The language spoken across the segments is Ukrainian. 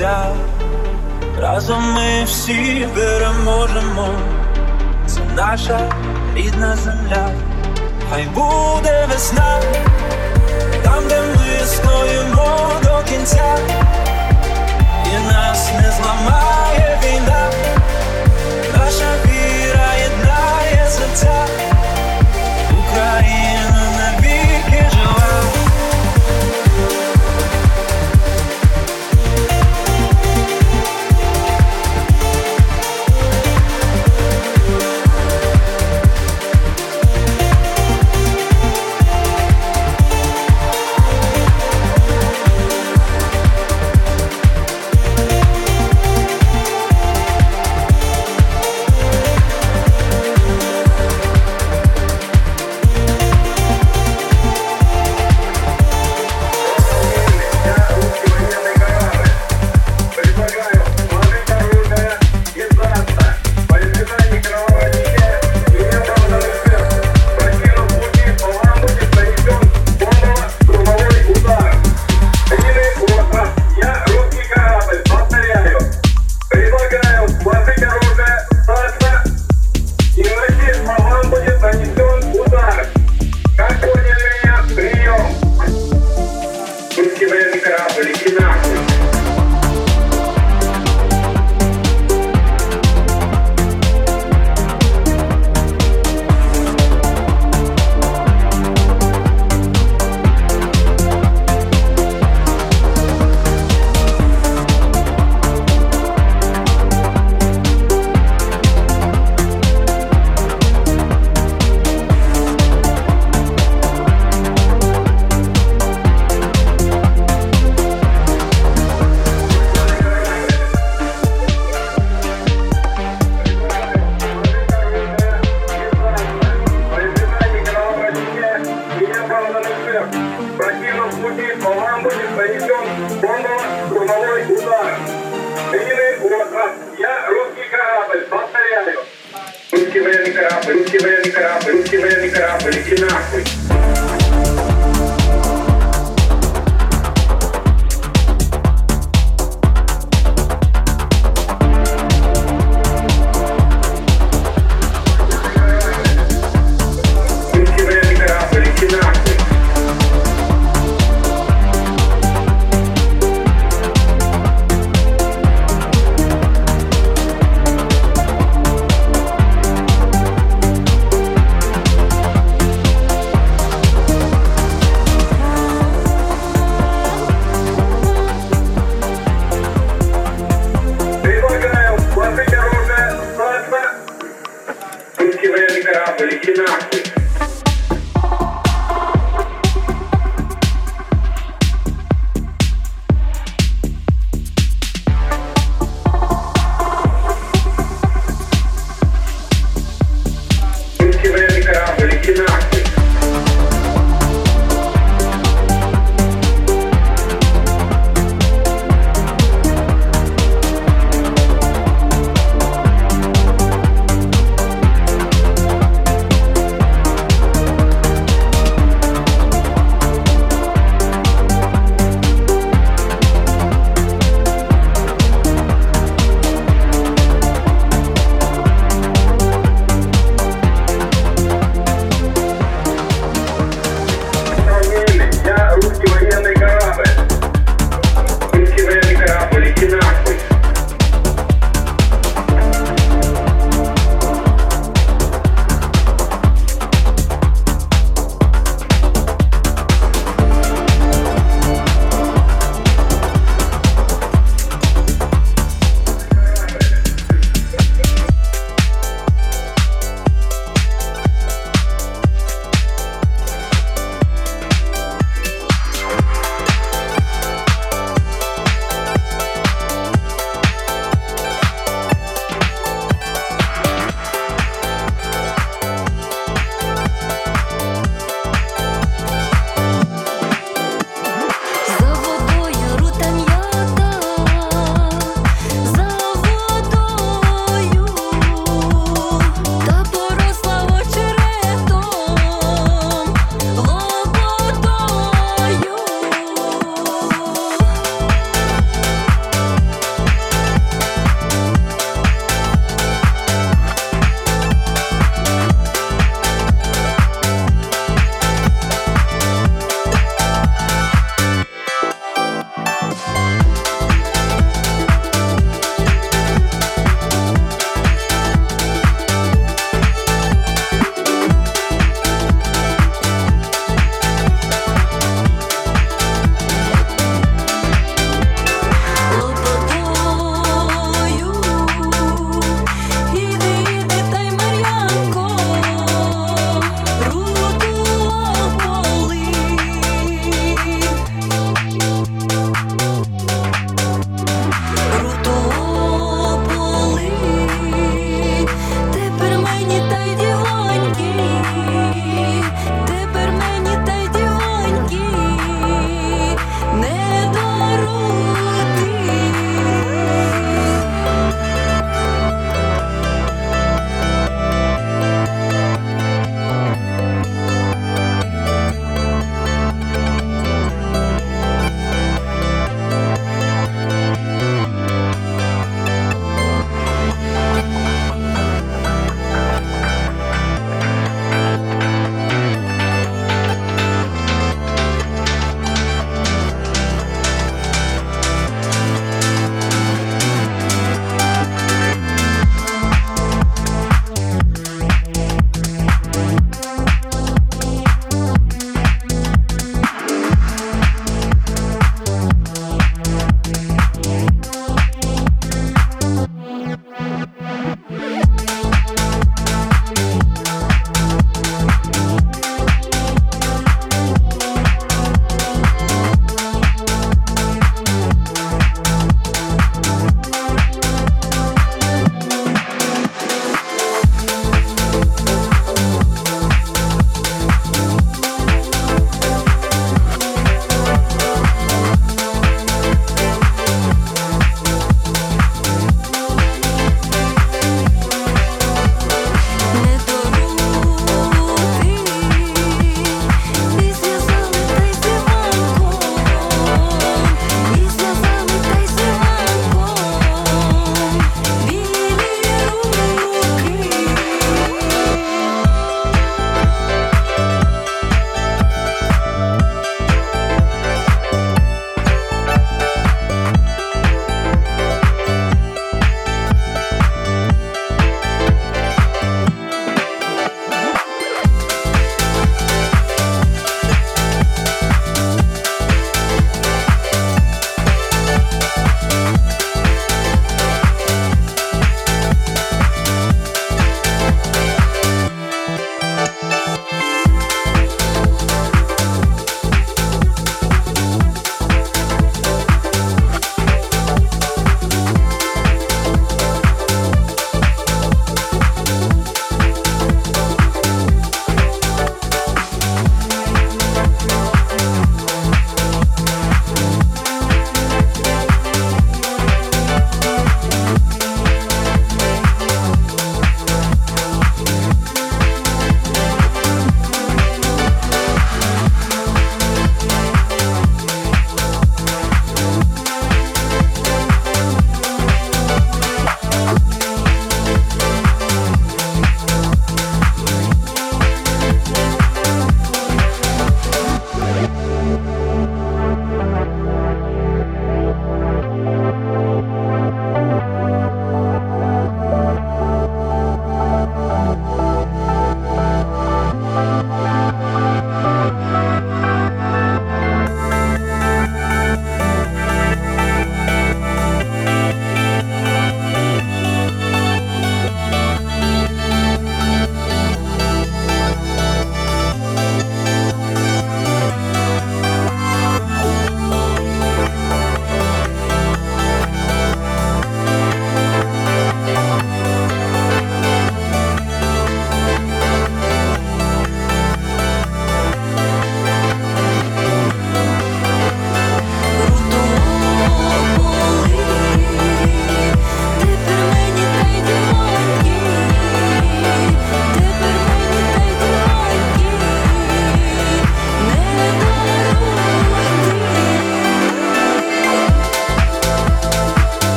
кінця, разом ми всі переможемо, це наша рідна земля, хай буде весна, там, де ми стоїмо до кінця, і нас не зламає війна, наша віра єднає серця, Україна.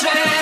shame.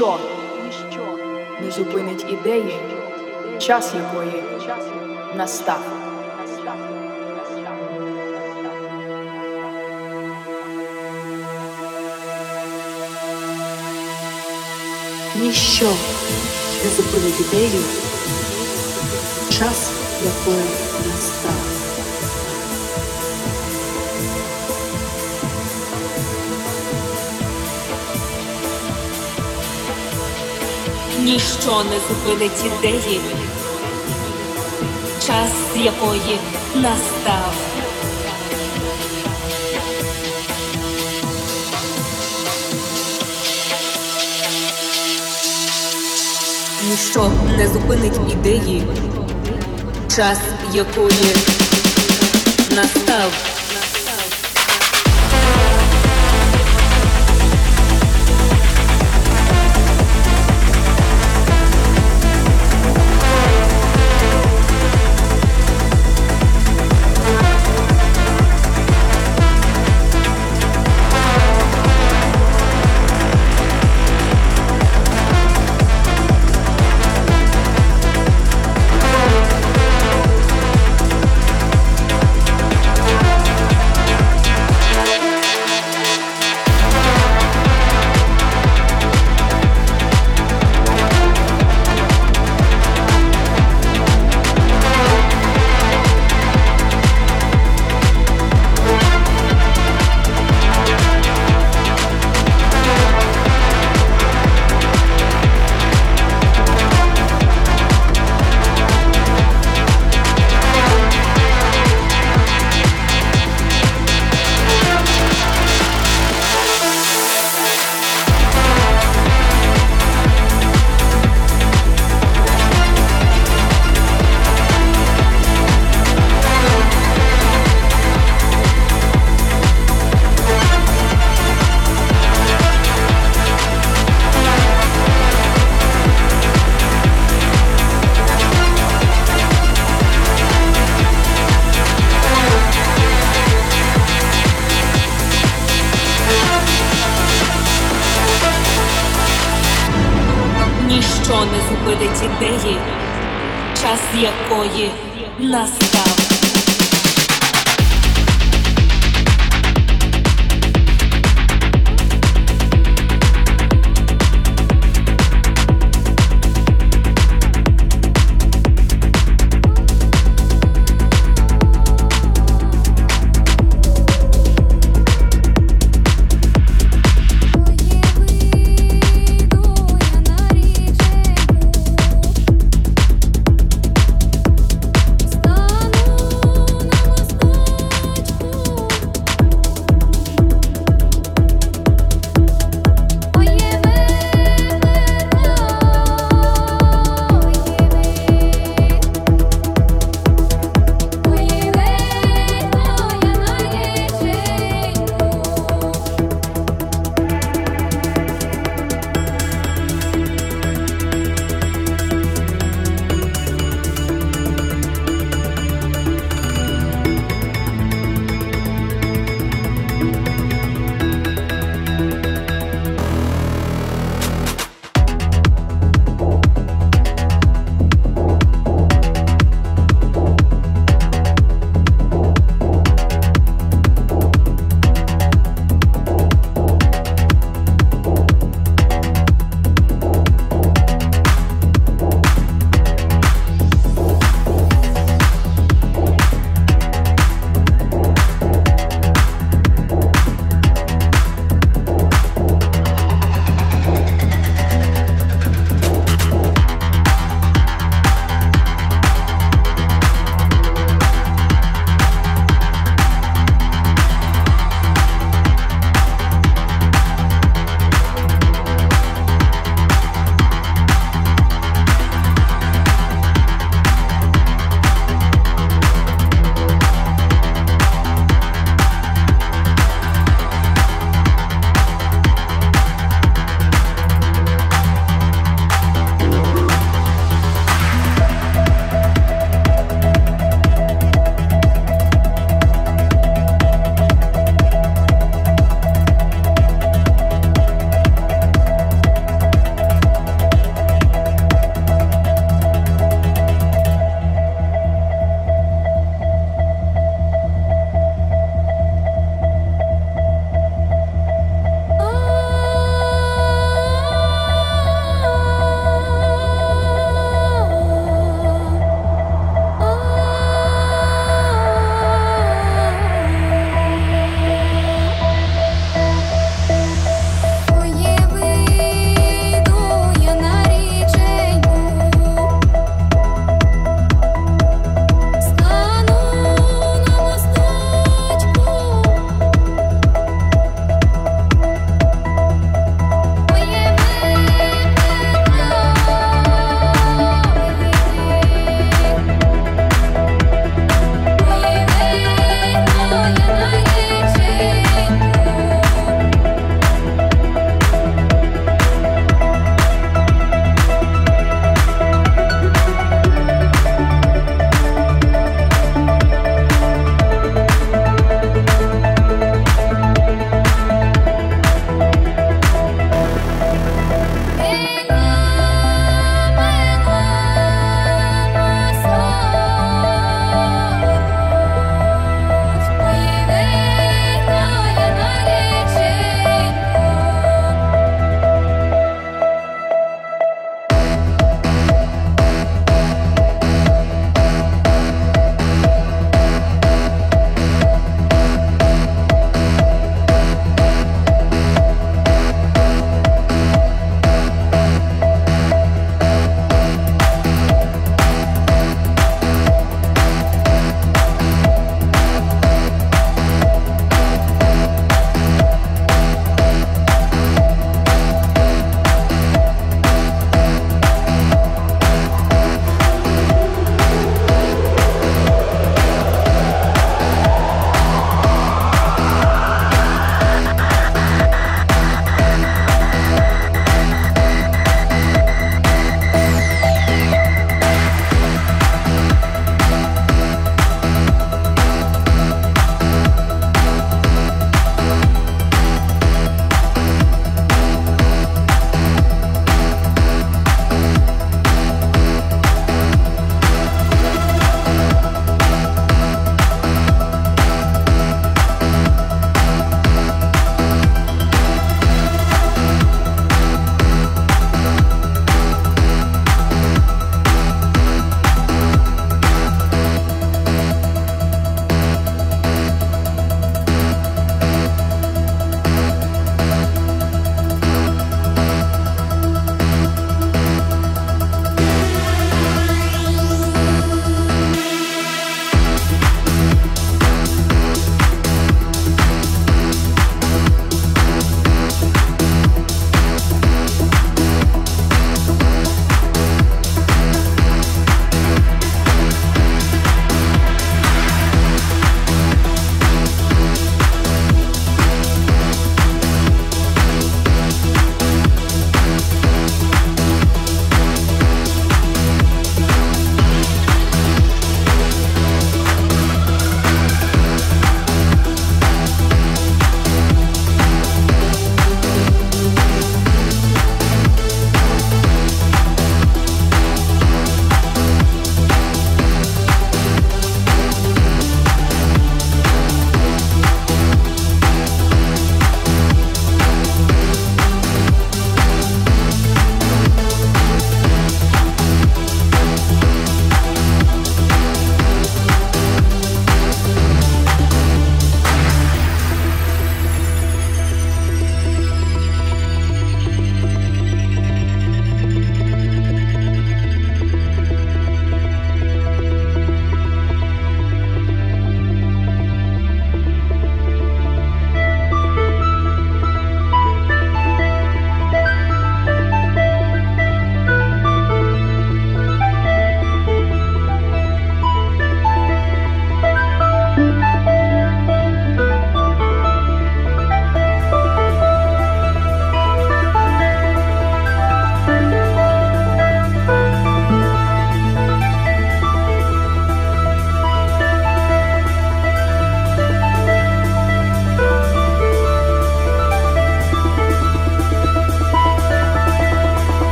Ніщо не зупинить ідеї, час якої настав. Ніщо не зупинить ідею, час якої настав. Ніщо не зупинить ідеї, час якої настав. Ніщо не зупинить ідеї, час якої настав.